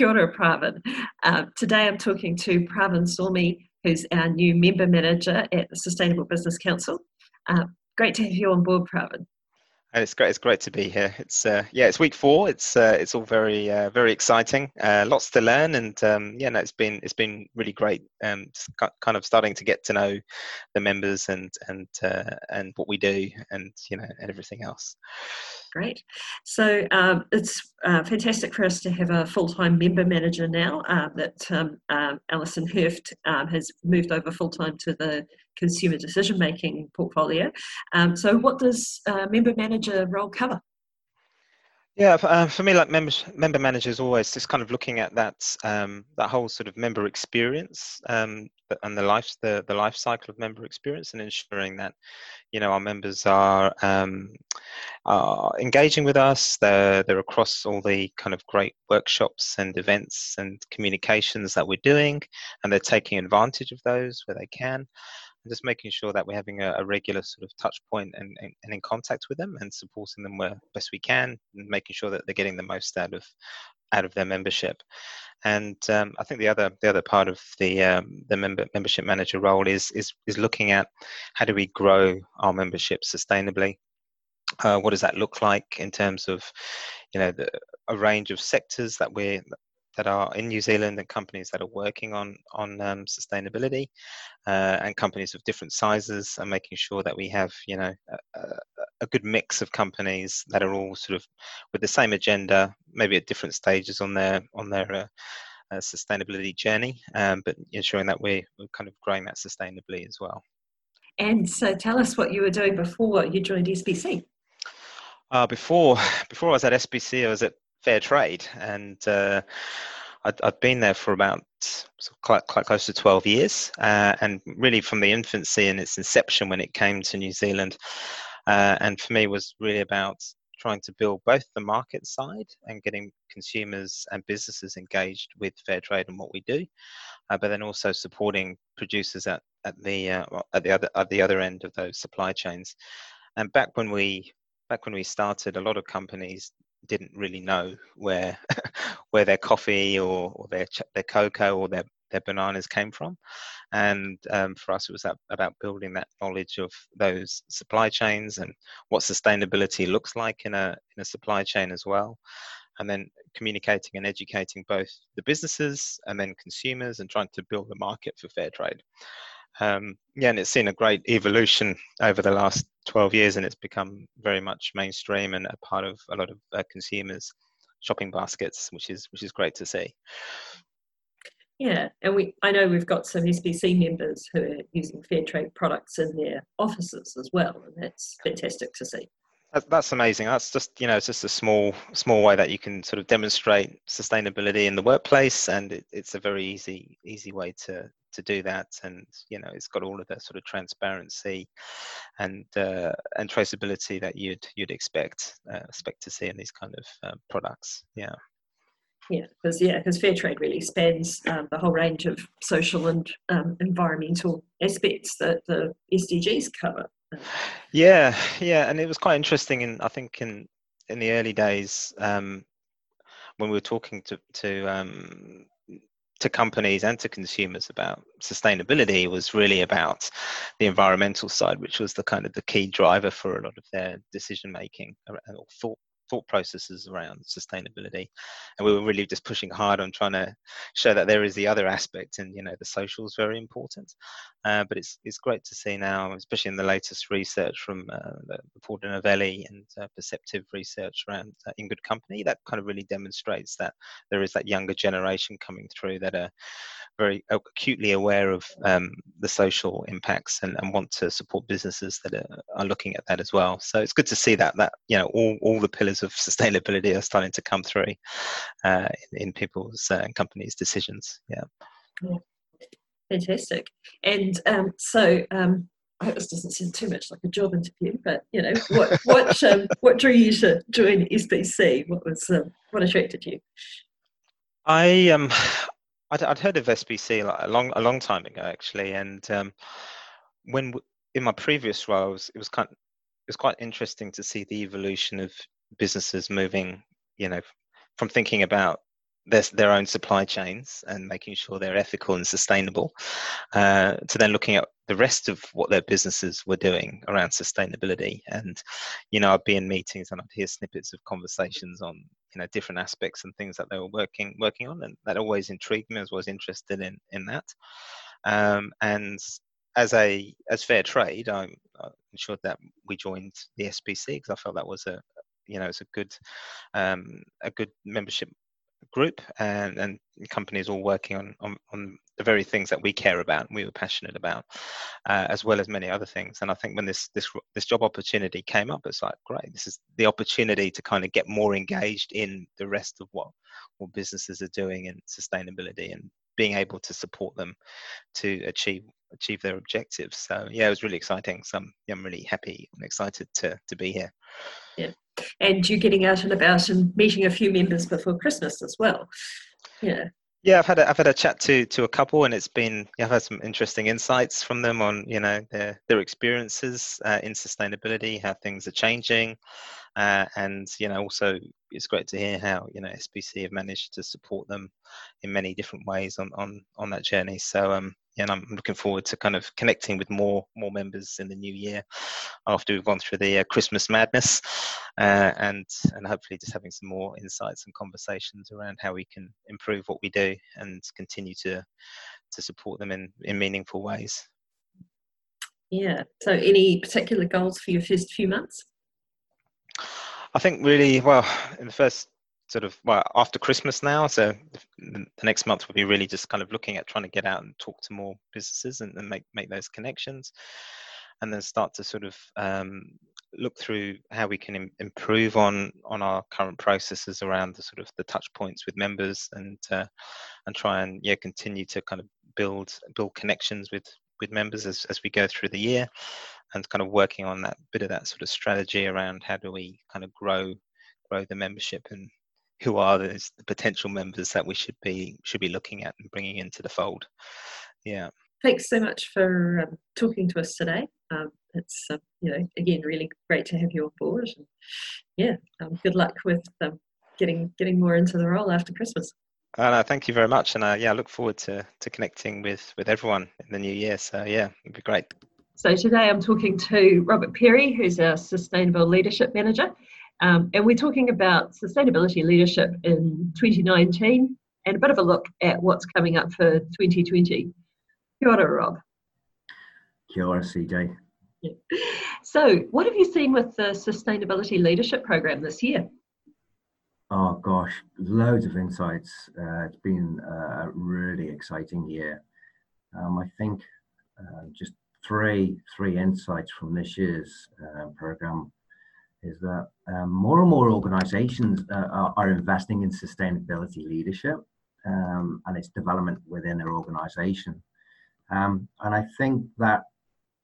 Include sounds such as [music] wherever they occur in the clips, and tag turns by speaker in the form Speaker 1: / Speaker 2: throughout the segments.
Speaker 1: Kia ora, Pravin. Uh, today I'm talking to Pravin Sormi, who's our new member manager at the Sustainable Business Council. Uh, great to have you on board, Pravin.
Speaker 2: It's great. It's great to be here. It's uh, yeah, it's week four. It's uh, it's all very uh, very exciting. Uh, lots to learn, and um, yeah, no, it's been it's been really great. Um, kind of starting to get to know the members and and uh, and what we do, and you know, and everything else.
Speaker 1: Great. So um, it's uh, fantastic for us to have a full time member manager now. that um, Alison Herft um, has moved over full time to the consumer decision making portfolio. Um, so, what does uh, member manager role cover?
Speaker 2: Yeah, uh, for me, like member member manager is always just kind of looking at that um, that whole sort of member experience um, and the life the, the life cycle of member experience and ensuring that you know our members are, um, are engaging with us. They're they're across all the kind of great workshops and events and communications that we're doing, and they're taking advantage of those where they can and just making sure that we're having a, a regular sort of touch point and, and, and, in contact with them and supporting them where best we can and making sure that they're getting the most out of out of their membership. And um, I think the other the other part of the um, the member membership manager role is is is looking at how do we grow our membership sustainably? Uh, what does that look like in terms of you know the, a range of sectors that we're that are in New Zealand and companies that are working on on um, sustainability uh, and companies of different sizes and making sure that we have you know a, a, good mix of companies that are all sort of with the same agenda maybe at different stages on their on their uh, uh, sustainability journey um, but ensuring that we're, we're kind of growing that sustainably as well.
Speaker 1: And so tell us what you were doing before you joined SBC
Speaker 2: uh, before [laughs] before I was at SBC, I was at fair trade, and uh, I'd, I'd, been there for about quite, quite close to 12 years, uh, and really from the infancy and its inception when it came to New Zealand. Uh, and for me, was really about trying to build both the market side and getting consumers and businesses engaged with fair trade and what we do, uh, but then also supporting producers at, at the uh, at the other at the other end of those supply chains. And back when we back when we started, a lot of companies didn't really know where [laughs] where their coffee or, or their their cocoa or their their bananas came from. And um, for us it was about building that knowledge of those supply chains and what sustainability looks like in a in a supply chain as well. And then communicating and educating both the businesses and then consumers and trying to build the market for fair trade um, yeah, and it's seen a great evolution over the last 12 years, and it's become very much mainstream and a part of a lot of uh, consumers' shopping baskets, which is which is great to see.
Speaker 1: Yeah, and we I know we've got some SBC members who are using fair trade products in their offices as well, and that's fantastic to see.
Speaker 2: That's amazing. That's just you know it's just a small small way that you can sort of demonstrate sustainability in the workplace, and it, it's a very easy easy way to to do that. And you know it's got all of the sort of transparency and uh, and traceability that you'd you'd expect uh, expect to see in these kind of uh, products. Yeah.
Speaker 1: Yeah because yeah because fair trade really spans um, the whole range of social and um, environmental aspects that the sdgs cover
Speaker 2: yeah yeah and it was quite interesting in i think in in the early days um, when we were talking to to um, to companies and to consumers about sustainability was really about the environmental side, which was the kind of the key driver for a lot of their decision making or thought thought processes around sustainability and we were really just pushing hard on trying to show that there is the other aspect and you know the social is very important uh, but it's it's great to see now especially in the latest research from uh, the Porter Novelli and uh, perceptive research around uh, in good company that kind of really demonstrates that there is that younger generation coming through that are very acutely aware of um, the social impacts and, and, want to support businesses that are, are, looking at that as well. So it's good to see that that you know all, all the pillars of sustainability are starting to come through uh, in, in, people's uh, companies' decisions. Yeah. yeah.
Speaker 1: Fantastic. And um, so um, I hope this doesn't sound too much like a job interview, but you know, what what [laughs] um, what drew you to join SBC? What was um, what attracted you?
Speaker 2: I um I'd, I'd heard of SBC like a long a long time ago actually, and um, when in my previous roles, it was kind it was quite interesting to see the evolution of businesses moving, you know, from thinking about their, their own supply chains and making sure they're ethical and sustainable, uh, to then looking at the rest of what their businesses were doing around sustainability. And, you know, I'd be in meetings and I'd hear snippets of conversations on, you know, different aspects and things that they were working working on, and that always intrigued me. I was interested in in that. Um, and as a as fair trade, I, I ensured that we joined the SBC because I felt that was a you know it's a good um, a good membership group and, and companies all working on, on, on the very things that we care about and we were passionate about uh, as well as many other things. And i think when this this this job opportunity came up it's like great this is the opportunity to kind of get more engaged in the rest of what what businesses are doing in sustainability and being able to support them to achieve achieve their objectives so yeah it was really exciting so i'm, I'm really happy and excited to to be here
Speaker 1: yeah and you getting out and about and meeting a few members before Christmas as well. Yeah.
Speaker 2: Yeah, I've had a, I've had a chat to to a couple, and it's been yeah, I've had some interesting insights from them on you know their their experiences uh, in sustainability, how things are changing, uh, and you know also it's great to hear how you know SBC have managed to support them in many different ways on on on that journey. So um and I'm looking forward to kind of connecting with more more members in the new year after we've gone through the uh, Christmas madness, uh, and and hopefully just having some more insights and conversations around how we can improve what we do and continue to to support them in in meaningful ways.
Speaker 1: Yeah. So, any particular goals for your first few months?
Speaker 2: I think really well in the first sort of well after Christmas now. So the next month will be really just kind of looking at trying to get out and talk to more businesses and, and make make those connections, and then start to sort of um, look through how we can Im- improve on on our current processes around the sort of the touch points with members and uh, and try and yeah continue to kind of build build connections with with members as, as we go through the year and kind of working on that bit of that sort of strategy around how do we kind of grow grow the membership and who are those the potential members that we should be should be looking at and bringing into the fold. Yeah.
Speaker 1: Thanks so much for um, talking to us today. Um, it's uh, you know again really great to have you on board. And, yeah, um, good luck with um, getting getting more into the role after Christmas.
Speaker 2: Uh, no, thank you very much, and uh, yeah, I look forward to to connecting with with everyone in the new year. So yeah, it'd be great.
Speaker 1: So today I'm talking to Robert Perry, who's our Sustainable Leadership Manager, um, and we're talking about sustainability leadership in 2019 and a bit of a look at what's coming up for 2020. Kia ora, Rob.
Speaker 3: Kia ora, CJ.
Speaker 1: Yeah. [laughs] So, what have you seen with the Sustainability Leadership Program this year?
Speaker 3: Oh gosh, loads of insights. Uh, it's been a really exciting year. Um, I think uh, just three three insights from this year's uh, program is that um, more and more organizations uh, are, are, investing in sustainability leadership um, and its development within their organization. Um, and I think that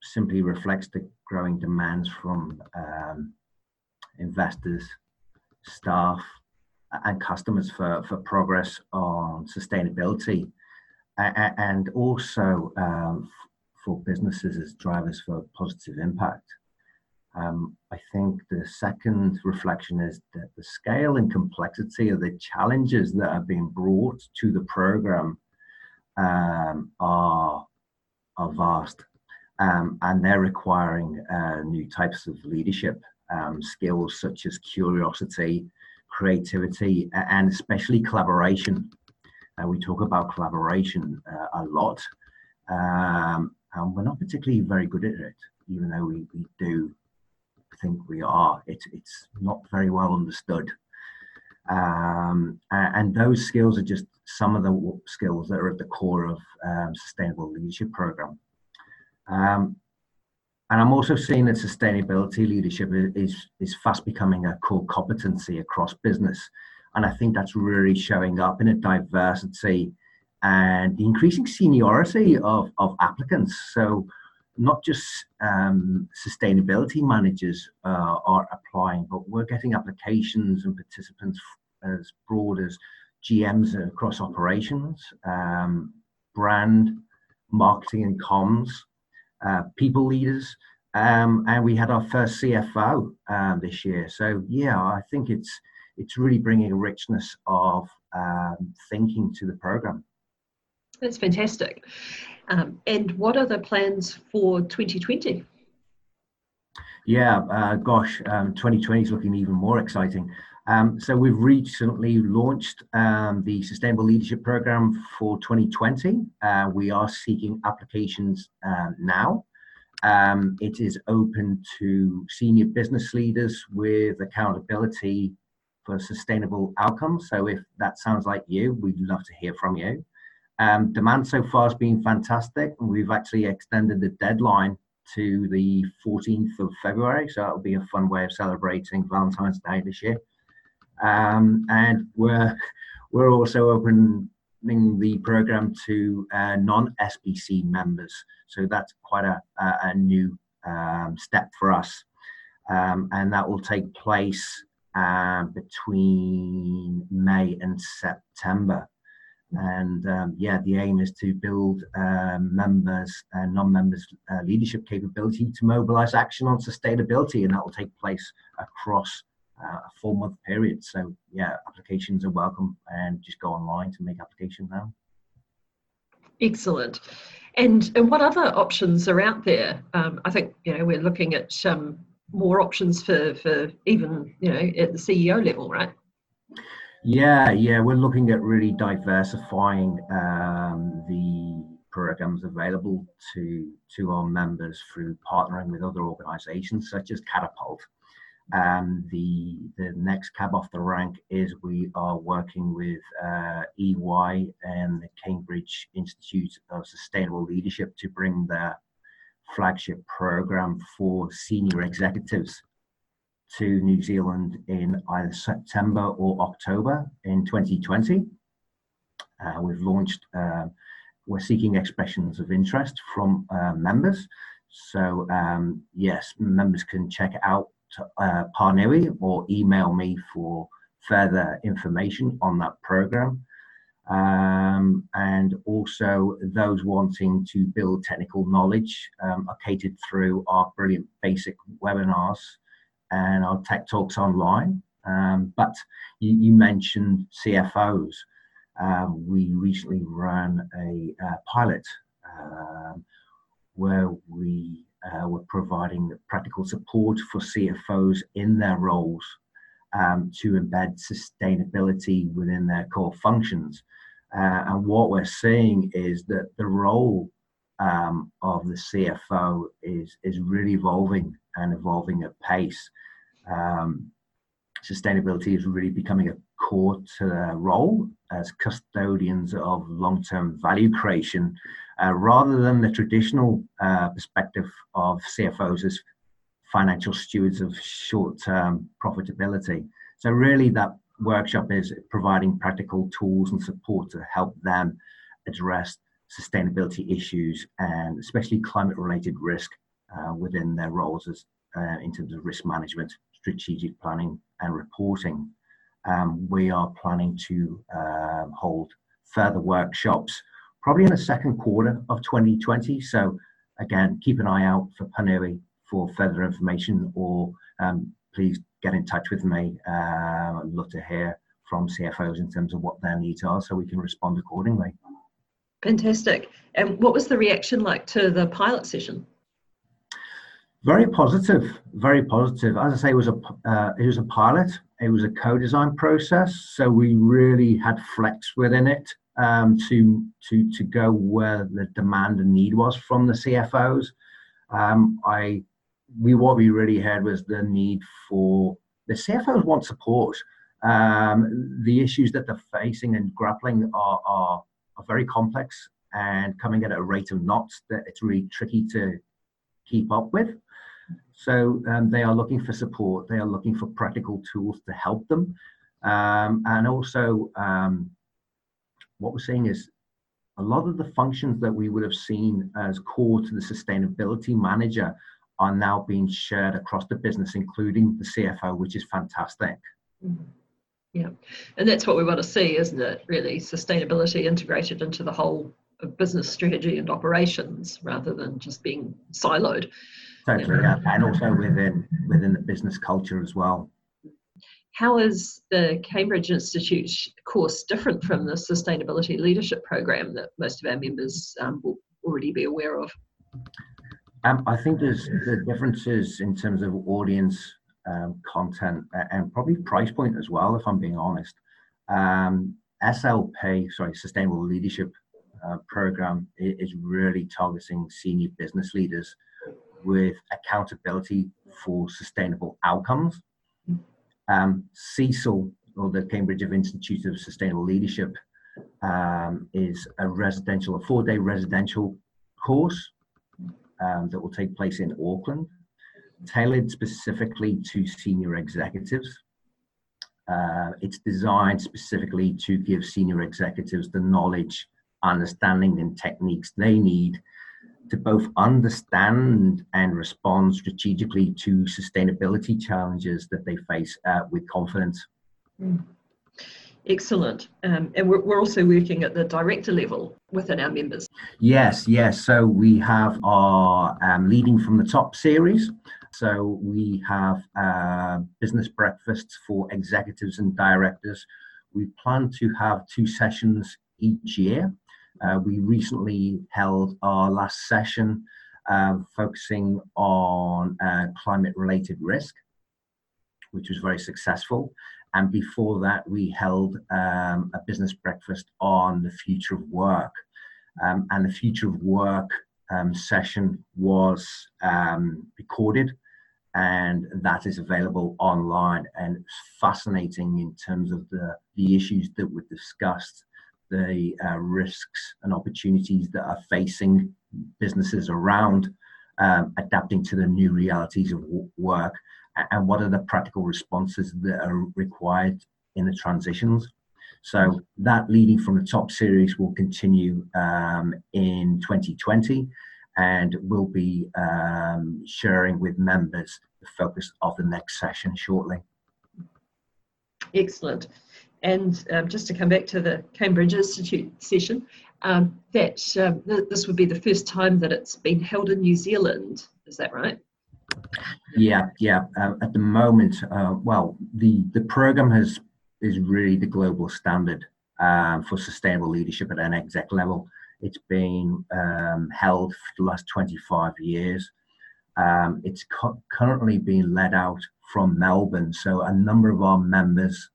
Speaker 3: simply reflects the growing demands from um, investors, staff, and customers for, for progress on sustainability and also um, for businesses as drivers for positive impact. Um, I think the second reflection is that the scale and complexity of the challenges that are being brought to the program um, are, are vast. Um, and they're requiring uh, new types of leadership um, skills such as curiosity, creativity, and especially collaboration. Uh, we talk about collaboration uh, a lot, um, and we're not particularly very good at it, even though we, we do think we are. It's it's not very well understood, um, and, those skills are just some of the skills that are at the core of um, sustainable leadership program. Um, and I'm also seeing that sustainability leadership is is fast becoming a core competency across business, and I think that's really showing up in a diversity and the increasing seniority of, of applicants. So not just um, sustainability managers uh, are applying, but we're getting applications and participants as broad as GMs across operations, um, brand, marketing and comms, uh, people leaders, um, and we had our first CFO um, this year. So yeah, I think it's it's really bringing a richness of um, thinking to the program.
Speaker 1: That's fantastic. Um, and what are the plans for 2020?
Speaker 3: Yeah, uh, gosh, um, 2020 is looking even more exciting. Um, so we've recently launched um, the Sustainable Leadership Program for 2020. Uh, we are seeking applications uh, now. Um, it is open to senior business leaders with accountability for sustainable outcomes. So if that sounds like you, we'd love to hear from you. Um, demand so far has been fantastic, and we've actually extended the deadline to the 14th of February. So it'll be a fun way of celebrating Valentine's Day this year. Um, and we're we're also opening the program to uh, non-SBC members. So that's quite a, a, a new um, step for us. Um, and that will take place uh, between May and September. And um, yeah, the aim is to build um, members and non-members uh, leadership capability to mobilize action on sustainability, and that will take place across uh, a four month period. So yeah, applications are welcome and just go online to make application now.
Speaker 1: Excellent. And, and what other options are out there? Um, I think you know we're looking at um, more options for for even you know at the CEO level, right?
Speaker 3: Yeah, yeah, we're looking at really diversifying um, the programs available to to our members through partnering with other organisations such as Catapult. Um, the the next cab off the rank is we are working with uh, EY and the Cambridge Institute of Sustainable Leadership to bring their flagship program for senior executives to New Zealand in either September or October in 2020. Uh, we've launched. Uh, we're seeking expressions of interest from uh, members. So um, yes, members can check out uh, Panui or email me for further information on that program. Um, and also those wanting to build technical knowledge um, are catered through our brilliant basic webinars and our tech talks online. Um, but you, you, mentioned CFOs. Um, we recently ran a, a pilot um, where we uh, we're providing practical support for CFOs in their roles um, to embed sustainability within their core functions. Uh, and what we're seeing is that the role um, of the CFO is, is really evolving and evolving at pace. Um, sustainability is really becoming a core to their role as custodians of long term value creation uh, rather than the traditional uh, perspective of CFOs as financial stewards of short term profitability. So, really, that workshop is providing practical tools and support to help them address sustainability issues and especially climate related risk uh, within their roles as, uh, in terms of risk management, strategic planning, and reporting. Um, we are planning to uh, hold further workshops probably in the second quarter of 2020. So again, keep an eye out for Panui for further information or um, please get in touch with me. Uh, I'd love to hear from CFOs in terms of what their needs are so we can respond accordingly.
Speaker 1: Fantastic. And what was the reaction like to the pilot session?
Speaker 3: Very positive, very positive. As I say, it was a uh, it was a pilot. It was a co-design process, so we really had flex within it um, to to to go where the demand and need was from the CFOs. Um, I we what we really had was the need for the CFOs want support. Um, the issues that they're facing and grappling are, are are very complex and coming at a rate of knots that it's really tricky to keep up with. So um, they are looking for support. They are looking for practical tools to help them, um, and also um, what we're seeing is a lot of the functions that we would have seen as core to the sustainability manager are now being shared across the business, including the CFO, which is fantastic.
Speaker 1: Mm-hmm. Yeah, and that's what we want to see, isn't it? Really, sustainability integrated into the whole business strategy and operations rather than just being siloed.
Speaker 3: Totally, yeah. and also within within the business culture as well.
Speaker 1: how is the Cambridge Institute course different from the Sustainability Leadership Program that most of our members um, will already be aware of?
Speaker 3: Um, I think there's the differences in terms of audience um, content and probably price point as well, if I'm being honest. Um, SLP, sorry, Sustainable Leadership uh, Program is really targeting senior business leaders with accountability for sustainable outcomes. Um, CESIL, or the Cambridge Institute of Sustainable Leadership, um, is a residential, a four-day residential course um, that will take place in Auckland, tailored specifically to senior executives. Uh, it's designed specifically to give senior executives the knowledge, understanding, and techniques they need to both understand and respond strategically to sustainability challenges that they face uh, with confidence. Mm.
Speaker 1: Excellent. Um, and we're, we're also working at the director level within our members.
Speaker 3: Yes, yes. So we have our um, Leading from the Top series. So we have uh, business breakfasts for executives and directors. We plan to have two sessions each year. Uh, we recently held our last session uh, focusing on uh, climate related risk, which was very successful. And before that, we held um, a business breakfast on the future of work. Um, and the future of work um, session was um, recorded and that is available online. And it's fascinating in terms of the, the issues that were discussed, the uh, risks and opportunities that are facing businesses around um, adapting to the new realities of work and what are the practical responses that are required in the transitions. So that leading from the top series will continue um, in 2020 and we'll be um, sharing with members the focus of the next session shortly.
Speaker 1: Excellent. And um, just to come back to the Cambridge Institute session, um, that um, th this would be the first time that it's been held in New Zealand. Is that right?
Speaker 3: Yeah, yeah. Uh, at the moment, uh, well, the the program has is really the global standard um, for sustainable leadership at an exec level. It's been um, held for the last 25 years. Um, it's cu- currently being led out from Melbourne, so a number of our members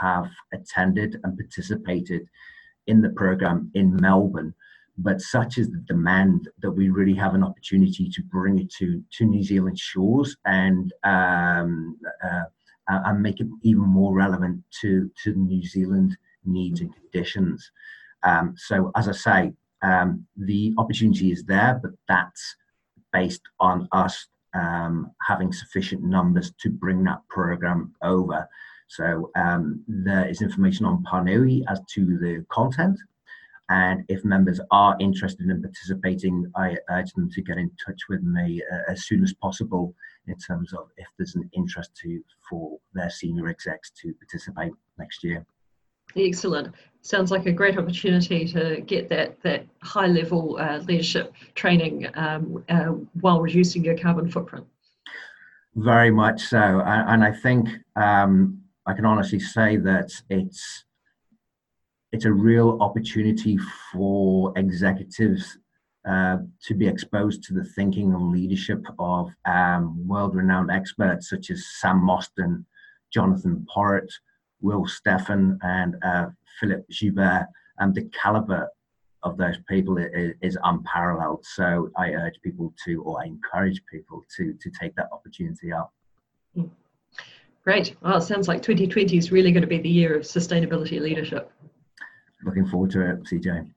Speaker 3: have attended and participated in the program in Melbourne but such is the demand that we really have an opportunity to bring it to to New Zealand shores and um, uh, and make it even more relevant to to New Zealand needs and conditions. Um, so, as I say, um, the opportunity is there, but that's based on us um, having sufficient numbers to bring that program over. So, um, there is information on Panui as to the content and if members are interested in participating, I urge them to get in touch with me uh, as soon as possible in terms of if there's an interest to for their senior execs to participate next year.
Speaker 1: Excellent. Sounds like a great opportunity to get that that high level uh, leadership training um, uh, while reducing your carbon footprint.
Speaker 3: Very much so, and, I think um, I can honestly say that it's it's a real opportunity for executives uh, to be exposed to the thinking and leadership of um, world-renowned experts such as Sam Mostyn, Jonathan Porritt, Will Steffen, and uh, Philip Joubert. And the caliber of those people is, is, unparalleled. So I urge people to, or I encourage people to, to take that opportunity up.
Speaker 1: Great. Well, it sounds like 2020 is really going to be the year of sustainability leadership
Speaker 3: looking forward to it, CJ.